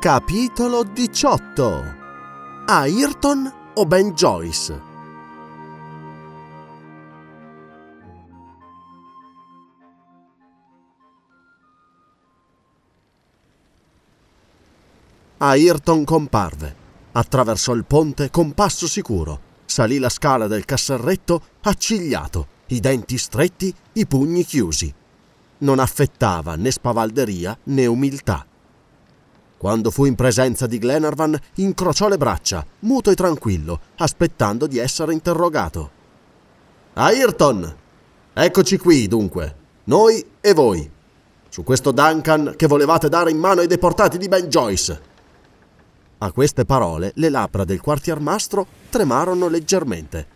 Capitolo 18 Ayrton o Ben Joyce? Ayrton comparve. Attraversò il ponte con passo sicuro. Salì la scala del casserretto accigliato, i denti stretti, i pugni chiusi. Non affettava né spavalderia né umiltà. Quando fu in presenza di Glenarvan, incrociò le braccia, muto e tranquillo, aspettando di essere interrogato. Ayrton! Eccoci qui, dunque, noi e voi, su questo Duncan che volevate dare in mano ai deportati di Ben Joyce. A queste parole le labbra del quartiermastro tremarono leggermente.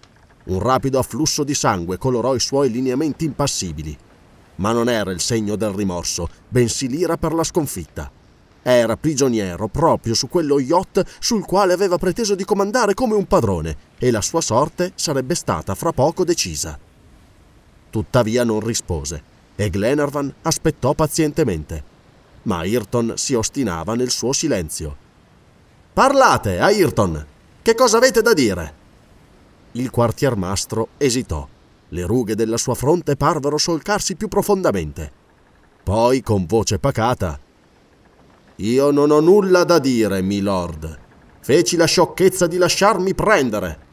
Un rapido afflusso di sangue colorò i suoi lineamenti impassibili. Ma non era il segno del rimorso, bensì l'ira per la sconfitta. Era prigioniero proprio su quello yacht sul quale aveva preteso di comandare come un padrone e la sua sorte sarebbe stata fra poco decisa. Tuttavia non rispose e Glenarvan aspettò pazientemente. Ma Ayrton si ostinava nel suo silenzio. Parlate, Ayrton! Che cosa avete da dire? Il quartiermastro esitò. Le rughe della sua fronte parvero solcarsi più profondamente. Poi, con voce pacata, io non ho nulla da dire, milord. Feci la sciocchezza di lasciarmi prendere.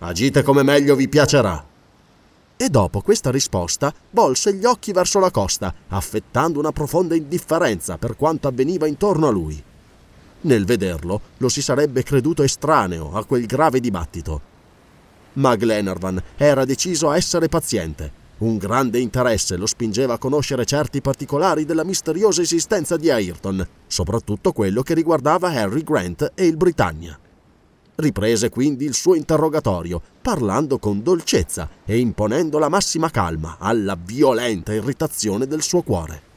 Agite come meglio vi piacerà. E dopo questa risposta volse gli occhi verso la costa, affettando una profonda indifferenza per quanto avveniva intorno a lui. Nel vederlo lo si sarebbe creduto estraneo a quel grave dibattito. Ma Glenarvan era deciso a essere paziente un grande interesse lo spingeva a conoscere certi particolari della misteriosa esistenza di Ayrton, soprattutto quello che riguardava Harry Grant e il Britannia. Riprese quindi il suo interrogatorio, parlando con dolcezza e imponendo la massima calma alla violenta irritazione del suo cuore.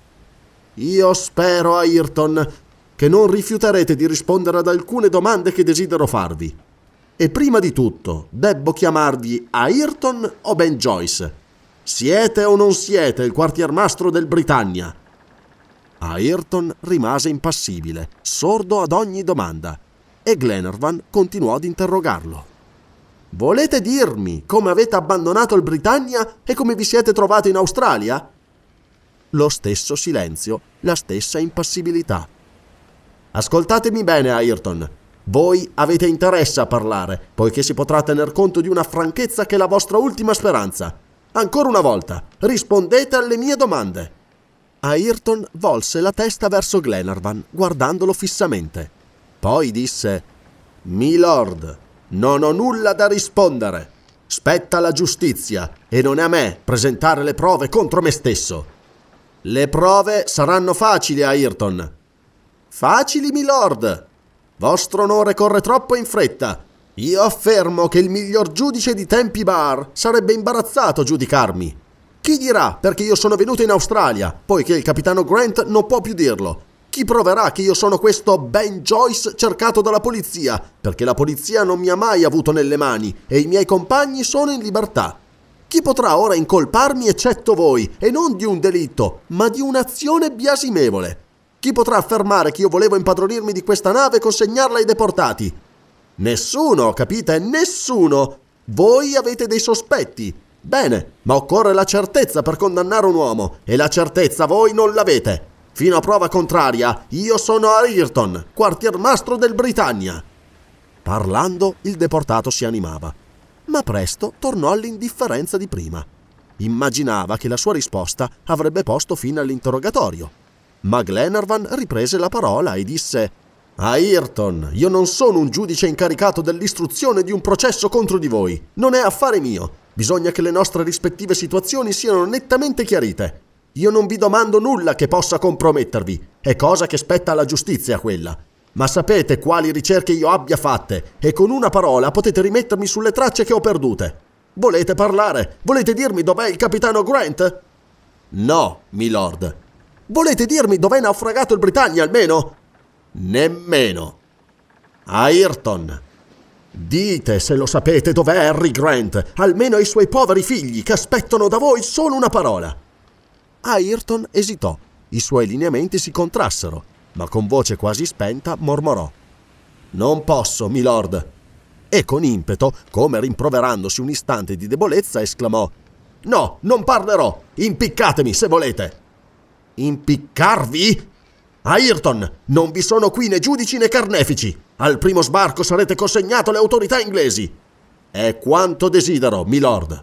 Io spero, Ayrton, che non rifiuterete di rispondere ad alcune domande che desidero farvi. E prima di tutto, debbo chiamarvi Ayrton o Ben Joyce? Siete o non siete il quartiermastro del Britannia? Ayrton rimase impassibile, sordo ad ogni domanda, e Glenarvan continuò ad interrogarlo. Volete dirmi come avete abbandonato il Britannia e come vi siete trovati in Australia? Lo stesso silenzio, la stessa impassibilità. Ascoltatemi bene, Ayrton. Voi avete interesse a parlare, poiché si potrà tener conto di una franchezza che è la vostra ultima speranza. Ancora una volta, rispondete alle mie domande. Ayrton volse la testa verso Glenarvan, guardandolo fissamente. Poi disse: Milord, non ho nulla da rispondere. Spetta alla giustizia e non è a me presentare le prove contro me stesso. Le prove saranno facili, Ayrton. Facili, milord. Vostro onore corre troppo in fretta io affermo che il miglior giudice di tempi bar sarebbe imbarazzato a giudicarmi. Chi dirà perché io sono venuto in Australia, poiché il capitano Grant non può più dirlo? Chi proverà che io sono questo Ben Joyce cercato dalla polizia, perché la polizia non mi ha mai avuto nelle mani e i miei compagni sono in libertà? Chi potrà ora incolparmi eccetto voi, e non di un delitto, ma di un'azione biasimevole? Chi potrà affermare che io volevo impadronirmi di questa nave e consegnarla ai deportati? Nessuno, capite? Nessuno! Voi avete dei sospetti. Bene, ma occorre la certezza per condannare un uomo, e la certezza voi non l'avete. Fino a prova contraria, io sono Ayrton, quartiermastro del Britannia. Parlando, il deportato si animava, ma presto tornò all'indifferenza di prima. Immaginava che la sua risposta avrebbe posto fine all'interrogatorio. Ma Glenarvan riprese la parola e disse Ayrton, io non sono un giudice incaricato dell'istruzione di un processo contro di voi. Non è affare mio. Bisogna che le nostre rispettive situazioni siano nettamente chiarite. Io non vi domando nulla che possa compromettervi. È cosa che spetta alla giustizia quella. Ma sapete quali ricerche io abbia fatte e con una parola potete rimettermi sulle tracce che ho perdute. Volete parlare? Volete dirmi dov'è il capitano Grant? No, milord. Volete dirmi dov'è naufragato il Britannia almeno? Nemmeno. Ayrton. Dite, se lo sapete, dov'è Harry Grant, almeno ai suoi poveri figli che aspettano da voi solo una parola. Ayrton esitò. I suoi lineamenti si contrassero, ma con voce quasi spenta mormorò. Non posso, milord. E con impeto, come rimproverandosi un istante di debolezza, esclamò: No, non parlerò! Impiccatemi se volete! Impiccarvi? Ayrton, non vi sono qui né giudici né carnefici. Al primo sbarco sarete consegnato alle autorità inglesi. È quanto desidero, milord,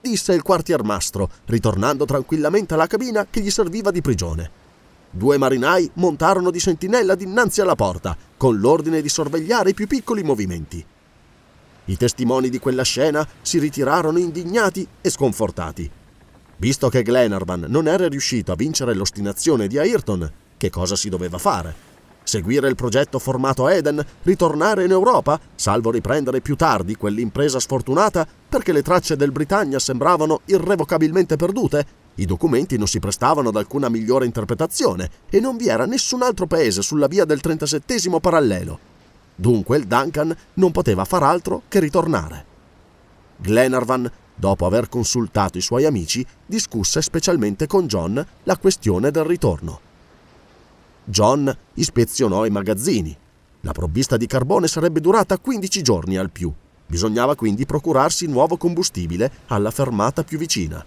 disse il quartiermastro, ritornando tranquillamente alla cabina che gli serviva di prigione. Due marinai montarono di sentinella dinanzi alla porta, con l'ordine di sorvegliare i più piccoli movimenti. I testimoni di quella scena si ritirarono indignati e sconfortati. Visto che Glenarvan non era riuscito a vincere l'ostinazione di Ayrton, che cosa si doveva fare? Seguire il progetto formato Eden, ritornare in Europa, salvo riprendere più tardi quell'impresa sfortunata perché le tracce del Britannia sembravano irrevocabilmente perdute, i documenti non si prestavano ad alcuna migliore interpretazione e non vi era nessun altro paese sulla via del 37 parallelo. Dunque il Duncan non poteva far altro che ritornare. Glenarvan, dopo aver consultato i suoi amici, discusse specialmente con John la questione del ritorno. John ispezionò i magazzini. La provvista di carbone sarebbe durata 15 giorni al più. Bisognava quindi procurarsi nuovo combustibile alla fermata più vicina.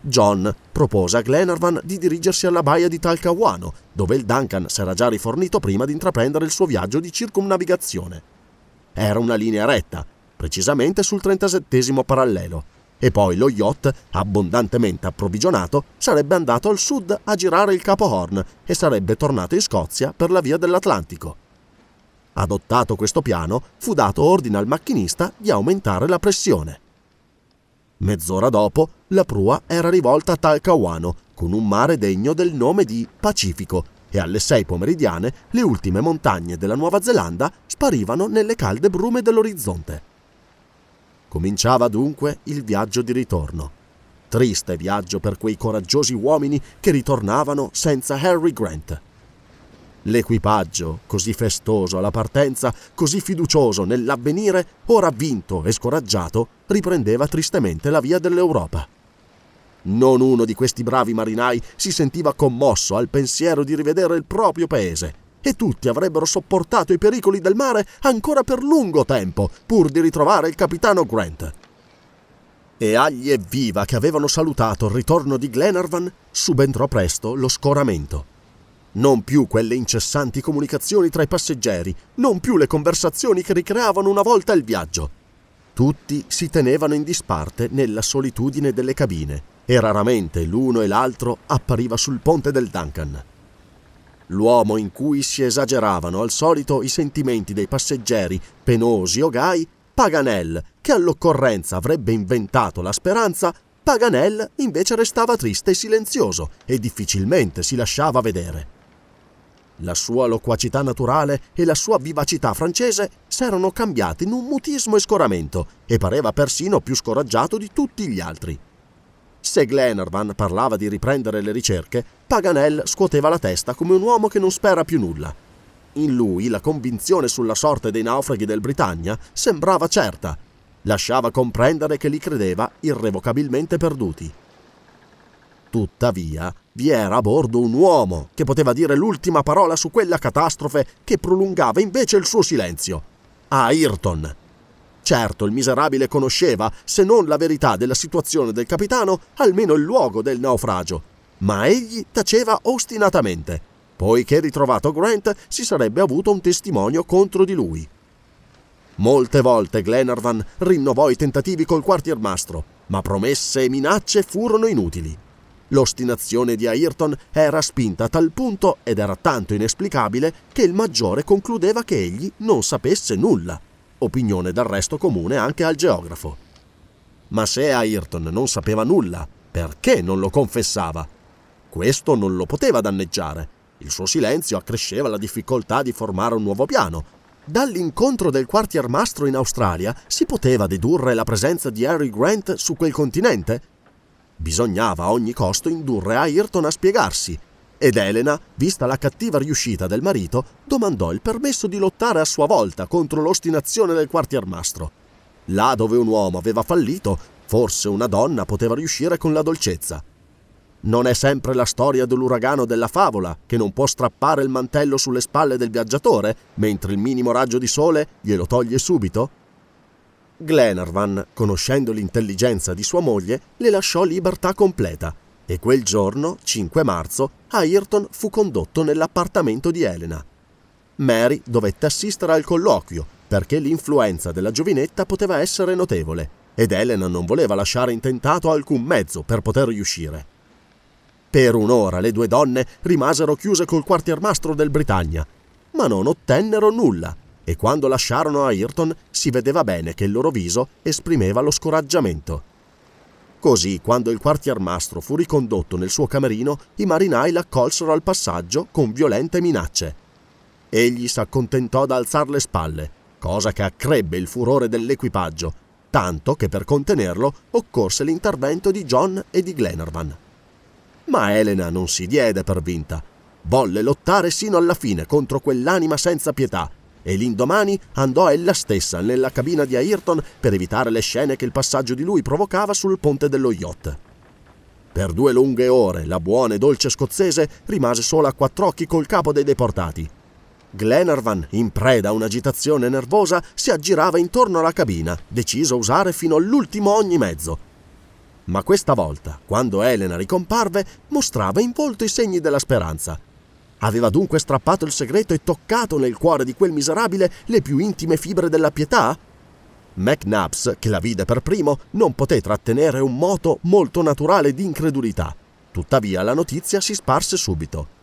John propose a Glenarvan di dirigersi alla baia di Talcahuano, dove il Duncan s'era già rifornito prima di intraprendere il suo viaggio di circumnavigazione. Era una linea retta, precisamente sul 37 parallelo, e poi lo yacht, abbondantemente approvvigionato, sarebbe andato al sud a girare il Capo Horn e sarebbe tornato in Scozia per la via dell'Atlantico. Adottato questo piano, fu dato ordine al macchinista di aumentare la pressione. Mezz'ora dopo, la prua era rivolta a Talcahuano, con un mare degno del nome di Pacifico, e alle sei pomeridiane le ultime montagne della Nuova Zelanda sparivano nelle calde brume dell'orizzonte. Cominciava dunque il viaggio di ritorno. Triste viaggio per quei coraggiosi uomini che ritornavano senza Harry Grant. L'equipaggio, così festoso alla partenza, così fiducioso nell'avvenire, ora vinto e scoraggiato, riprendeva tristemente la via dell'Europa. Non uno di questi bravi marinai si sentiva commosso al pensiero di rivedere il proprio paese e tutti avrebbero sopportato i pericoli del mare ancora per lungo tempo, pur di ritrovare il capitano Grant. E agli evviva che avevano salutato il ritorno di Glenarvan, subentrò presto lo scoramento. Non più quelle incessanti comunicazioni tra i passeggeri, non più le conversazioni che ricreavano una volta il viaggio. Tutti si tenevano in disparte nella solitudine delle cabine e raramente l'uno e l'altro appariva sul ponte del Duncan l'uomo in cui si esageravano al solito i sentimenti dei passeggeri penosi o gai, Paganel, che all'occorrenza avrebbe inventato la speranza, Paganel invece restava triste e silenzioso e difficilmente si lasciava vedere. La sua loquacità naturale e la sua vivacità francese s'erano cambiate in un mutismo e scoramento e pareva persino più scoraggiato di tutti gli altri. Se Glenarvan parlava di riprendere le ricerche, Paganel scuoteva la testa come un uomo che non spera più nulla. In lui la convinzione sulla sorte dei naufraghi del Britannia sembrava certa. Lasciava comprendere che li credeva irrevocabilmente perduti. Tuttavia, vi era a bordo un uomo che poteva dire l'ultima parola su quella catastrofe che prolungava invece il suo silenzio. Ayrton, Certo, il miserabile conosceva, se non la verità della situazione del capitano, almeno il luogo del naufragio. Ma egli taceva ostinatamente, poiché ritrovato Grant si sarebbe avuto un testimonio contro di lui. Molte volte Glenarvan rinnovò i tentativi col quartiermastro, ma promesse e minacce furono inutili. L'ostinazione di Ayrton era spinta a tal punto ed era tanto inesplicabile che il maggiore concludeva che egli non sapesse nulla, opinione del resto comune anche al geografo. Ma se Ayrton non sapeva nulla, perché non lo confessava? Questo non lo poteva danneggiare. Il suo silenzio accresceva la difficoltà di formare un nuovo piano. Dall'incontro del quartiermastro in Australia si poteva dedurre la presenza di Harry Grant su quel continente? Bisognava a ogni costo indurre Ayrton a spiegarsi, ed Elena, vista la cattiva riuscita del marito, domandò il permesso di lottare a sua volta contro l'ostinazione del quartiermastro. Là dove un uomo aveva fallito, forse una donna poteva riuscire con la dolcezza. Non è sempre la storia dell'uragano della favola che non può strappare il mantello sulle spalle del viaggiatore, mentre il minimo raggio di sole glielo toglie subito? Glenarvan, conoscendo l'intelligenza di sua moglie, le lasciò libertà completa e quel giorno, 5 marzo, Ayrton fu condotto nell'appartamento di Elena. Mary dovette assistere al colloquio perché l'influenza della giovinetta poteva essere notevole ed Elena non voleva lasciare intentato alcun mezzo per poter riuscire. Per un'ora le due donne rimasero chiuse col quartiermastro del Britannia, ma non ottennero nulla e quando lasciarono Ayrton si vedeva bene che il loro viso esprimeva lo scoraggiamento. Così, quando il quartiermastro fu ricondotto nel suo camerino, i marinai l'accolsero al passaggio con violente minacce. Egli s'accontentò d'alzar le spalle, cosa che accrebbe il furore dell'equipaggio, tanto che per contenerlo occorse l'intervento di John e di Glenarvan. Ma Elena non si diede per vinta. Volle lottare sino alla fine contro quell'anima senza pietà e l'indomani andò ella stessa nella cabina di Ayrton per evitare le scene che il passaggio di lui provocava sul ponte dello yacht. Per due lunghe ore la buona e dolce scozzese rimase sola a quattro occhi col capo dei deportati. Glenarvan, in preda a un'agitazione nervosa, si aggirava intorno alla cabina, deciso a usare fino all'ultimo ogni mezzo. Ma questa volta, quando Elena ricomparve, mostrava in volto i segni della speranza. Aveva dunque strappato il segreto e toccato nel cuore di quel miserabile le più intime fibre della pietà? McNabbs, che la vide per primo, non poté trattenere un moto molto naturale di incredulità. Tuttavia la notizia si sparse subito.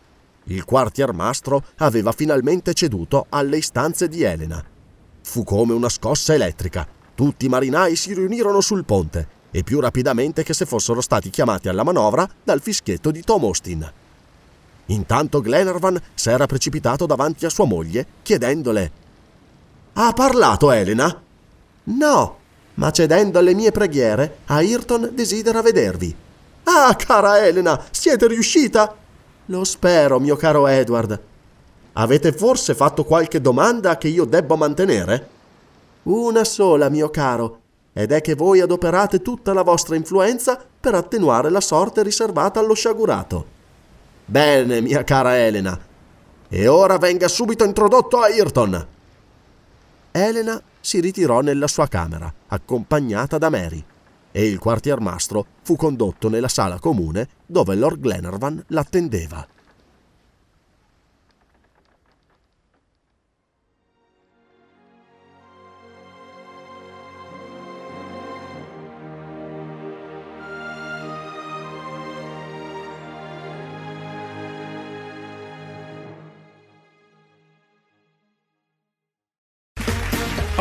Il quartiermastro aveva finalmente ceduto alle istanze di Elena. Fu come una scossa elettrica. Tutti i marinai si riunirono sul ponte e più rapidamente che se fossero stati chiamati alla manovra dal fischietto di Tom Austin. Intanto Glenarvan s'era precipitato davanti a sua moglie, chiedendole: Ha parlato Elena? No, ma cedendo alle mie preghiere, Ayrton desidera vedervi. Ah, cara Elena, siete riuscita? Lo spero, mio caro Edward. Avete forse fatto qualche domanda che io debbo mantenere? Una sola, mio caro, ed è che voi adoperate tutta la vostra influenza per attenuare la sorte riservata allo sciagurato. Bene, mia cara Elena. E ora venga subito introdotto Ayrton. Elena si ritirò nella sua camera, accompagnata da Mary, e il quartiermastro fu condotto nella sala comune dove Lord Glenarvan l'attendeva.